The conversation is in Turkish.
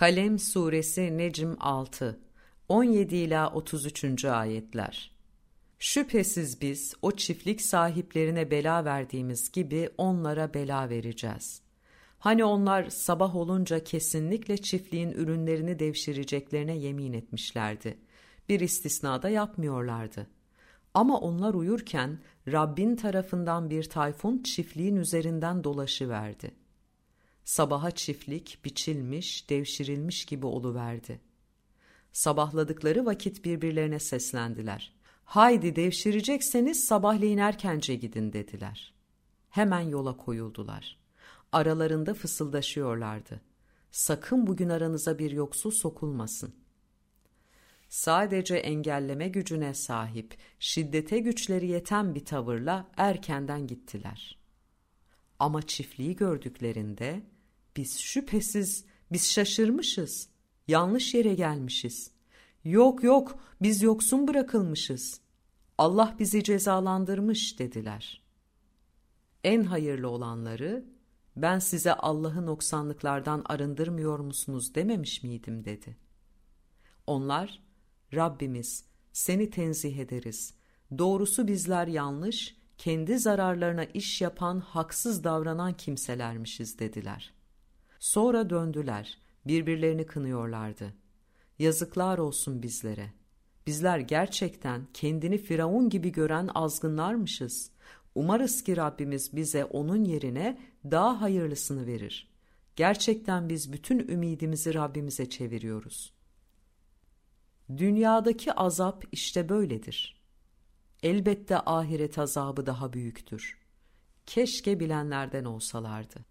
Kalem Suresi Necm 6 17 ila 33. ayetler. Şüphesiz biz o çiftlik sahiplerine bela verdiğimiz gibi onlara bela vereceğiz. Hani onlar sabah olunca kesinlikle çiftliğin ürünlerini devşireceklerine yemin etmişlerdi. Bir istisnada yapmıyorlardı. Ama onlar uyurken Rabbin tarafından bir tayfun çiftliğin üzerinden dolaşıverdi. Sabaha çiftlik biçilmiş, devşirilmiş gibi oluverdi. Sabahladıkları vakit birbirlerine seslendiler. Haydi devşirecekseniz sabahleyin erkence gidin dediler. Hemen yola koyuldular. Aralarında fısıldaşıyorlardı. Sakın bugün aranıza bir yoksul sokulmasın. Sadece engelleme gücüne sahip, şiddete güçleri yeten bir tavırla erkenden gittiler. Ama çiftliği gördüklerinde biz şüphesiz biz şaşırmışız. Yanlış yere gelmişiz. Yok yok biz yoksun bırakılmışız. Allah bizi cezalandırmış dediler. En hayırlı olanları ben size Allah'ı noksanlıklardan arındırmıyor musunuz dememiş miydim dedi. Onlar Rabbimiz seni tenzih ederiz. Doğrusu bizler yanlış, kendi zararlarına iş yapan, haksız davranan kimselermişiz dediler.'' Sonra döndüler, birbirlerini kınıyorlardı. Yazıklar olsun bizlere. Bizler gerçekten kendini Firavun gibi gören azgınlarmışız. Umarız ki Rabbimiz bize onun yerine daha hayırlısını verir. Gerçekten biz bütün ümidimizi Rabbimize çeviriyoruz. Dünyadaki azap işte böyledir. Elbette ahiret azabı daha büyüktür. Keşke bilenlerden olsalardı.